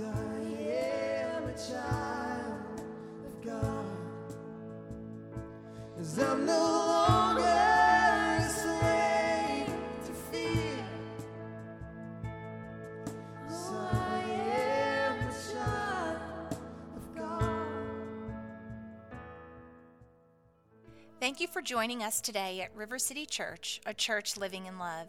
I am a child of God. 'Cause I'm no longer to fear. 'Cause I am a child of God. Thank you for joining us today at River City Church, a church living in love.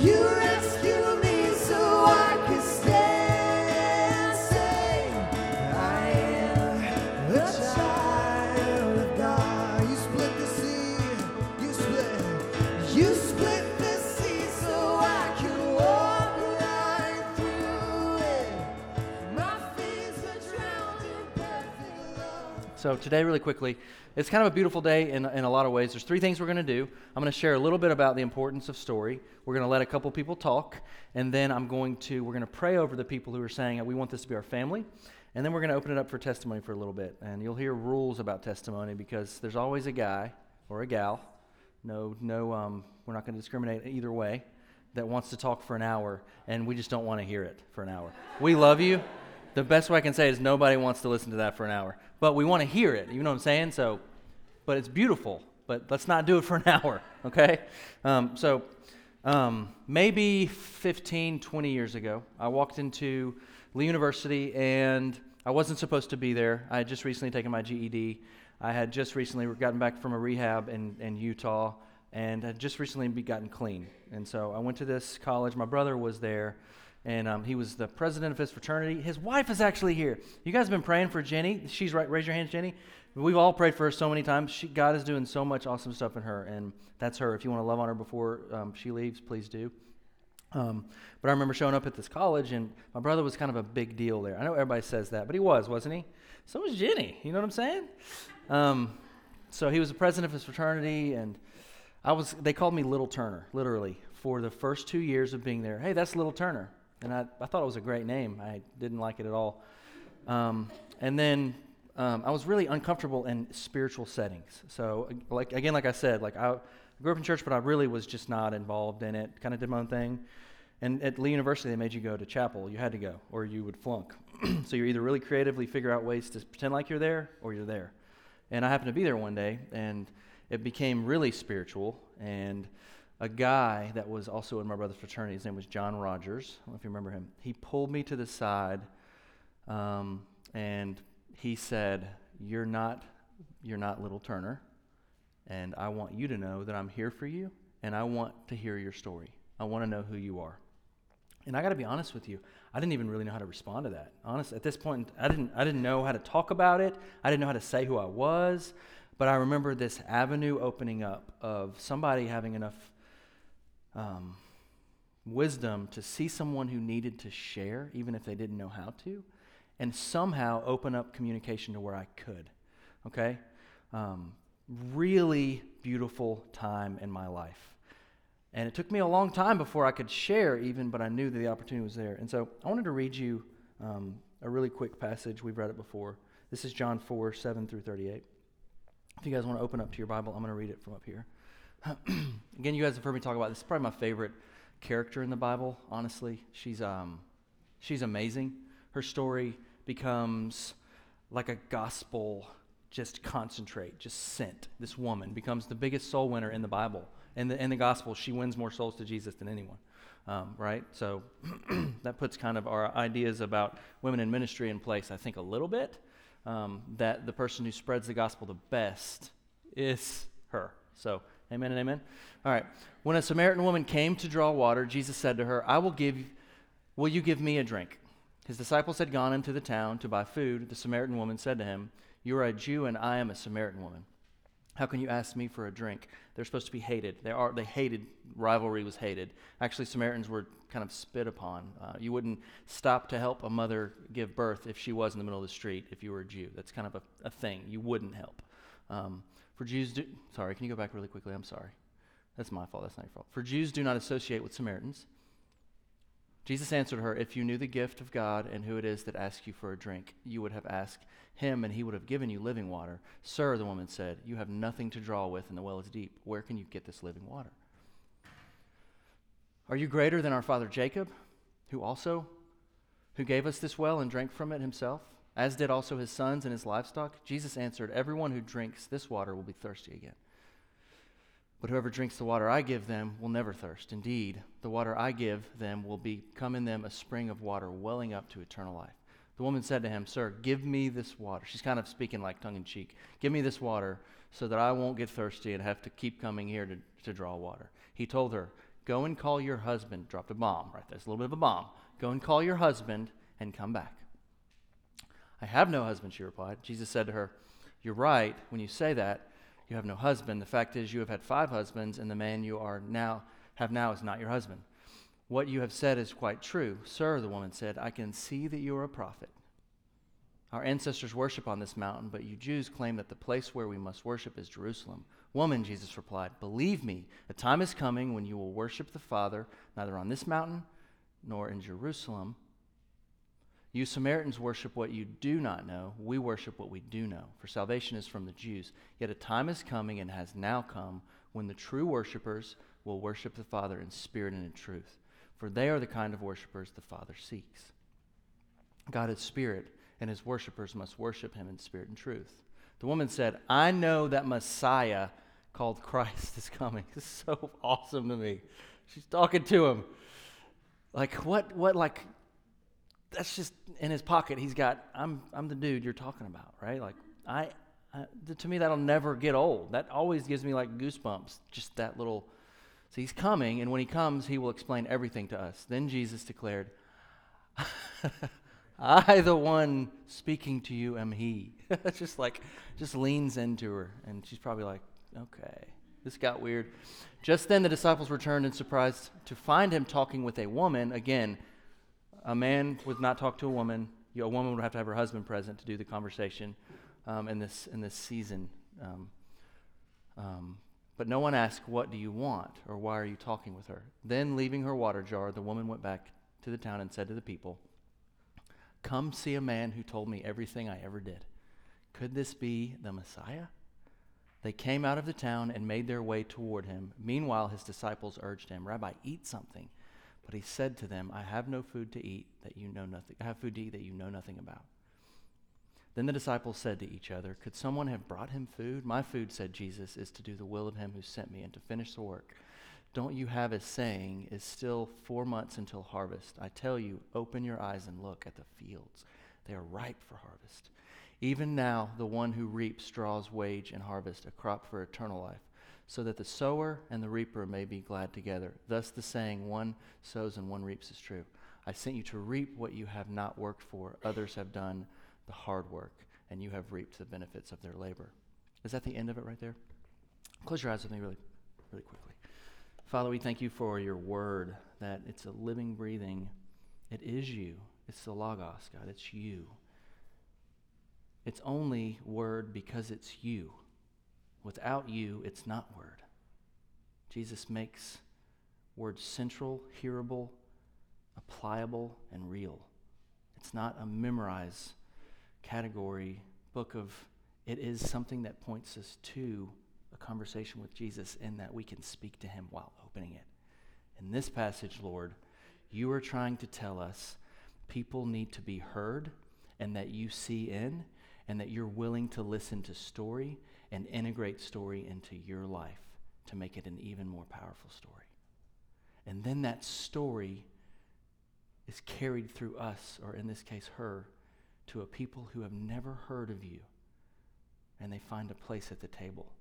You So today, really quickly, it's kind of a beautiful day in, in a lot of ways. There's three things we're going to do. I'm going to share a little bit about the importance of story. We're going to let a couple people talk, and then I'm going to we're going to pray over the people who are saying we want this to be our family, and then we're going to open it up for testimony for a little bit. And you'll hear rules about testimony because there's always a guy or a gal. No, no, um, we're not going to discriminate either way. That wants to talk for an hour, and we just don't want to hear it for an hour. We love you. The best way I can say is nobody wants to listen to that for an hour, but we want to hear it. You know what I'm saying? So, but it's beautiful. But let's not do it for an hour, okay? Um, so, um, maybe 15, 20 years ago, I walked into Lee University and I wasn't supposed to be there. I had just recently taken my GED. I had just recently gotten back from a rehab in, in Utah and had just recently gotten clean. And so I went to this college. My brother was there, and um, he was the president of his fraternity. His wife is actually here. You guys have been praying for Jenny. She's right. Raise your hands, Jenny. We've all prayed for her so many times. She, God is doing so much awesome stuff in her, and that's her. If you want to love on her before um, she leaves, please do. Um, but I remember showing up at this college, and my brother was kind of a big deal there. I know everybody says that, but he was, wasn't he? So was Jenny. You know what I'm saying? Um, so he was the president of his fraternity, and I was. They called me Little Turner, literally, for the first two years of being there. Hey, that's Little Turner, and I, I thought it was a great name. I didn't like it at all. Um, and then um, I was really uncomfortable in spiritual settings. So, like again, like I said, like I grew up in church, but I really was just not involved in it. Kind of did my own thing. And at Lee University, they made you go to chapel. You had to go, or you would flunk. so you're either really creatively figure out ways to pretend like you're there, or you're there. And I happened to be there one day, and it became really spiritual. And a guy that was also in my brother's fraternity, his name was John Rogers. I don't know if you remember him. He pulled me to the side, um, and he said, "You're not, you're not little Turner, and I want you to know that I'm here for you, and I want to hear your story. I want to know who you are." And I got to be honest with you, I didn't even really know how to respond to that. Honest, at this point, I didn't, I didn't know how to talk about it. I didn't know how to say who I was. But I remember this avenue opening up of somebody having enough um, wisdom to see someone who needed to share, even if they didn't know how to, and somehow open up communication to where I could. Okay? Um, really beautiful time in my life. And it took me a long time before I could share, even, but I knew that the opportunity was there. And so I wanted to read you um, a really quick passage. We've read it before. This is John 4 7 through 38. If you guys want to open up to your Bible, I'm going to read it from up here. Again, you guys have heard me talk about this. Probably my favorite character in the Bible, honestly. She's, um, she's amazing. Her story becomes like a gospel just concentrate, just sent. This woman becomes the biggest soul winner in the Bible. In the, in the gospel, she wins more souls to Jesus than anyone, um, right? So that puts kind of our ideas about women in ministry in place, I think, a little bit. Um, that the person who spreads the gospel the best is her. So, amen and amen. All right. When a Samaritan woman came to draw water, Jesus said to her, I will give, will you give me a drink? His disciples had gone into the town to buy food. The Samaritan woman said to him, You are a Jew, and I am a Samaritan woman. How can you ask me for a drink? They're supposed to be hated. They are. They hated. Rivalry was hated. Actually, Samaritans were kind of spit upon. Uh, you wouldn't stop to help a mother give birth if she was in the middle of the street. If you were a Jew, that's kind of a, a thing. You wouldn't help. Um, for Jews, do, sorry, can you go back really quickly? I'm sorry. That's my fault. That's not your fault. For Jews do not associate with Samaritans. Jesus answered her, If you knew the gift of God and who it is that asks you for a drink, you would have asked him, and he would have given you living water. Sir, the woman said, You have nothing to draw with, and the well is deep. Where can you get this living water? Are you greater than our father Jacob, who also who gave us this well and drank from it himself, as did also his sons and his livestock? Jesus answered, Everyone who drinks this water will be thirsty again. But whoever drinks the water I give them will never thirst. Indeed, the water I give them will become in them a spring of water welling up to eternal life. The woman said to him, Sir, give me this water. She's kind of speaking like tongue in cheek. Give me this water so that I won't get thirsty and have to keep coming here to, to draw water. He told her, Go and call your husband. Dropped a bomb right there. It's a little bit of a bomb. Go and call your husband and come back. I have no husband, she replied. Jesus said to her, You're right when you say that. You have no husband. The fact is, you have had five husbands, and the man you are now have now is not your husband. What you have said is quite true. Sir, the woman said, I can see that you are a prophet. Our ancestors worship on this mountain, but you Jews claim that the place where we must worship is Jerusalem. Woman, Jesus replied, believe me, a time is coming when you will worship the Father neither on this mountain nor in Jerusalem. You Samaritans worship what you do not know. We worship what we do know, for salvation is from the Jews. Yet a time is coming and has now come when the true worshipers will worship the Father in spirit and in truth, for they are the kind of worshipers the Father seeks. God is spirit, and his worshipers must worship him in spirit and truth. The woman said, I know that Messiah called Christ is coming. This is so awesome to me. She's talking to him. Like, what, what, like, that's just in his pocket. He's got, I'm, I'm the dude you're talking about, right? Like, I, I, to me, that'll never get old. That always gives me like goosebumps, just that little. So he's coming, and when he comes, he will explain everything to us. Then Jesus declared, I, the one speaking to you, am he. just like, just leans into her, and she's probably like, okay, this got weird. Just then the disciples returned and surprised to find him talking with a woman. Again, a man would not talk to a woman. You, a woman would have to have her husband present to do the conversation um, in, this, in this season. Um, um, but no one asked, What do you want? or Why are you talking with her? Then, leaving her water jar, the woman went back to the town and said to the people, Come see a man who told me everything I ever did. Could this be the Messiah? They came out of the town and made their way toward him. Meanwhile, his disciples urged him, Rabbi, eat something. But he said to them, I have no food to eat that you know nothing. I have food to eat that you know nothing about. Then the disciples said to each other, Could someone have brought him food? My food, said Jesus, is to do the will of him who sent me and to finish the work. Don't you have a saying, Is still four months until harvest? I tell you, open your eyes and look at the fields. They are ripe for harvest. Even now, the one who reaps draws wage and harvest, a crop for eternal life, so that the sower and the reaper may be glad together. Thus, the saying, One sows and one reaps, is true. I sent you to reap what you have not worked for. Others have done the hard work, and you have reaped the benefits of their labor. Is that the end of it right there? Close your eyes with me really, really quickly. Father, we thank you for your word, that it's a living, breathing, it is you. It's the Logos, God. It's you. It's only word because it's you. Without you, it's not word. Jesus makes words central, hearable, applicable, and real. It's not a memorize category book of, it is something that points us to a conversation with Jesus in that we can speak to him while opening it. In this passage, Lord, you are trying to tell us people need to be heard and that you see in and that you're willing to listen to story and integrate story into your life to make it an even more powerful story. And then that story is carried through us, or in this case, her, to a people who have never heard of you, and they find a place at the table.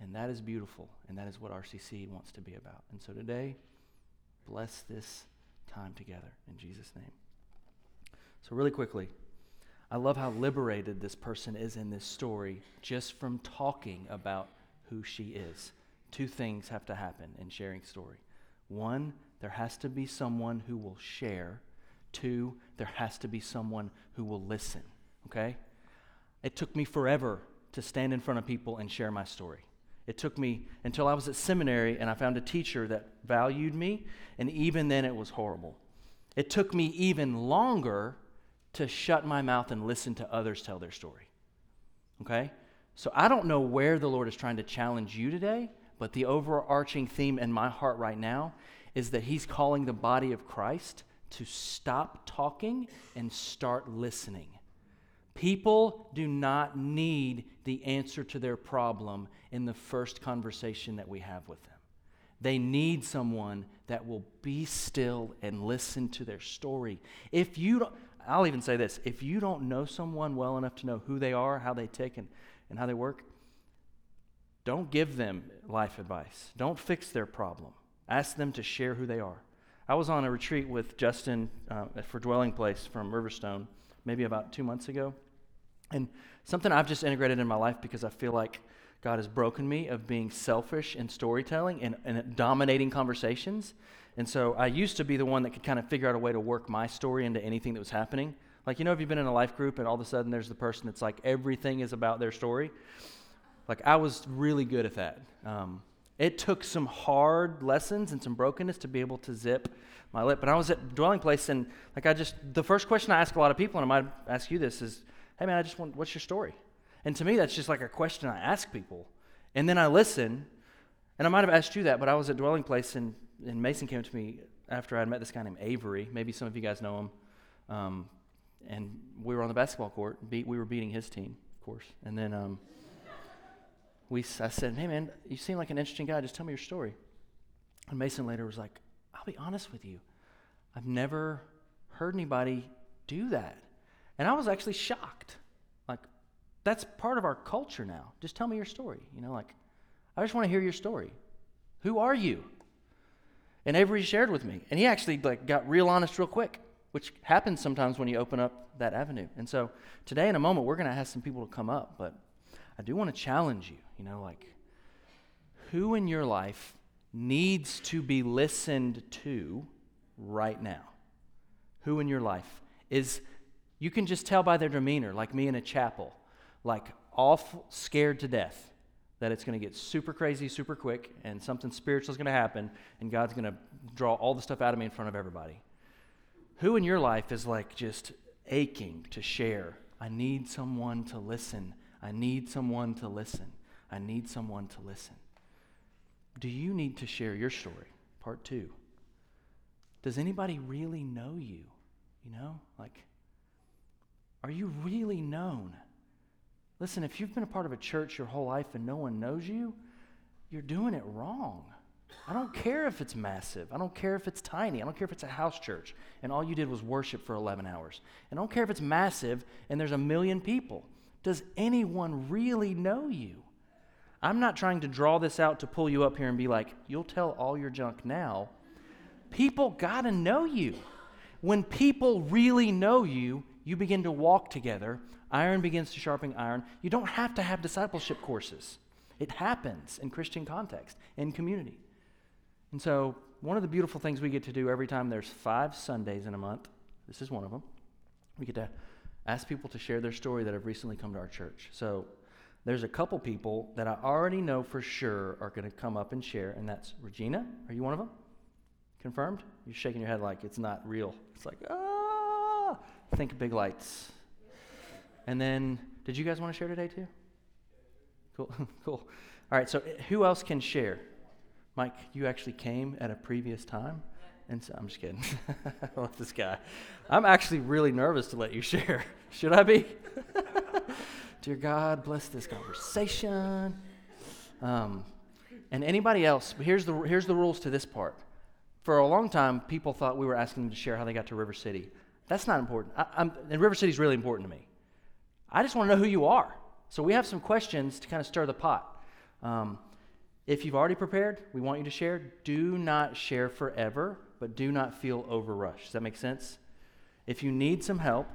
And that is beautiful, and that is what RCC wants to be about. And so today, bless this time together in Jesus' name. So, really quickly, I love how liberated this person is in this story just from talking about who she is. Two things have to happen in sharing story. One, there has to be someone who will share. Two, there has to be someone who will listen. Okay? It took me forever to stand in front of people and share my story. It took me until I was at seminary and I found a teacher that valued me, and even then it was horrible. It took me even longer to shut my mouth and listen to others tell their story. Okay? So I don't know where the Lord is trying to challenge you today, but the overarching theme in my heart right now is that He's calling the body of Christ to stop talking and start listening. People do not need the answer to their problem in the first conversation that we have with them. They need someone that will be still and listen to their story. If you don't, I'll even say this if you don't know someone well enough to know who they are, how they tick, and, and how they work, don't give them life advice. Don't fix their problem. Ask them to share who they are. I was on a retreat with Justin uh, for Dwelling Place from Riverstone maybe about two months ago. And something I've just integrated in my life because I feel like God has broken me of being selfish in storytelling and, and dominating conversations. And so I used to be the one that could kind of figure out a way to work my story into anything that was happening. Like, you know, if you've been in a life group and all of a sudden there's the person that's like everything is about their story? Like, I was really good at that. Um, it took some hard lessons and some brokenness to be able to zip my lip. But I was at dwelling place, and like I just, the first question I ask a lot of people, and I might ask you this, is, "Hey man, I just want, what's your story?" And to me, that's just like a question I ask people, and then I listen. And I might have asked you that, but I was at dwelling place, and, and Mason came to me after I'd met this guy named Avery. Maybe some of you guys know him. Um, and we were on the basketball court. We were beating his team, of course. And then um, we, I said, hey, man, you seem like an interesting guy. Just tell me your story. And Mason later was like, I'll be honest with you. I've never heard anybody do that. And I was actually shocked. That's part of our culture now. Just tell me your story. You know, like, I just want to hear your story. Who are you? And Avery shared with me. And he actually like got real honest real quick, which happens sometimes when you open up that avenue. And so today in a moment we're going to ask some people to come up, but I do want to challenge you, you know, like who in your life needs to be listened to right now? Who in your life is you can just tell by their demeanor, like me in a chapel, like awful scared to death that it's going to get super crazy super quick and something spiritual is going to happen and God's going to draw all the stuff out of me in front of everybody. Who in your life is like just aching to share? I need someone to listen. I need someone to listen. I need someone to listen. Do you need to share your story? Part two. Does anybody really know you? You know, like, are you really known? Listen, if you've been a part of a church your whole life and no one knows you, you're doing it wrong. I don't care if it's massive. I don't care if it's tiny. I don't care if it's a house church and all you did was worship for 11 hours. I don't care if it's massive and there's a million people. Does anyone really know you? I'm not trying to draw this out to pull you up here and be like, you'll tell all your junk now. People got to know you. When people really know you, you begin to walk together Iron begins to sharpen iron. You don't have to have discipleship courses. It happens in Christian context, in community. And so, one of the beautiful things we get to do every time there's five Sundays in a month, this is one of them, we get to ask people to share their story that have recently come to our church. So, there's a couple people that I already know for sure are going to come up and share, and that's Regina. Are you one of them? Confirmed? You're shaking your head like it's not real. It's like, ah, think big lights. And then, did you guys want to share today too? Cool, cool. All right, so eh, who else can share? Mike, you actually came at a previous time? And so, I'm just kidding. I love this guy. I'm actually really nervous to let you share. Should I be? Dear God, bless this conversation. Um, and anybody else, here's the, here's the rules to this part. For a long time, people thought we were asking them to share how they got to River City. That's not important. I, and River City is really important to me. I just want to know who you are. So we have some questions to kind of stir the pot. Um, if you've already prepared, we want you to share. Do not share forever, but do not feel overrushed. Does that make sense? If you need some help,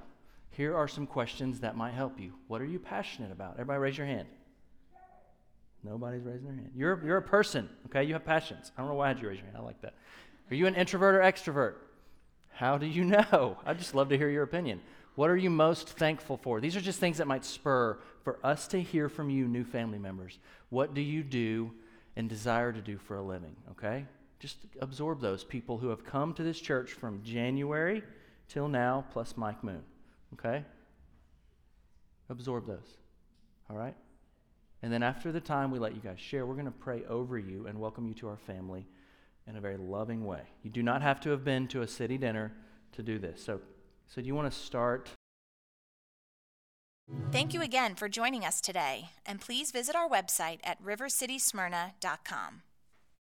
here are some questions that might help you. What are you passionate about? Everybody raise your hand. Nobody's raising their hand. You're, you're a person, okay? You have passions. I don't know why you raise your hand. I like that. Are you an introvert or extrovert? How do you know? I'd just love to hear your opinion. What are you most thankful for? These are just things that might spur for us to hear from you, new family members. What do you do and desire to do for a living, okay? Just absorb those people who have come to this church from January till now, plus Mike Moon, okay? Absorb those, all right? And then after the time we let you guys share, we're going to pray over you and welcome you to our family in a very loving way. You do not have to have been to a city dinner to do this. So, so do you want to start? Thank you again for joining us today, and please visit our website at rivercitysmyrna.com.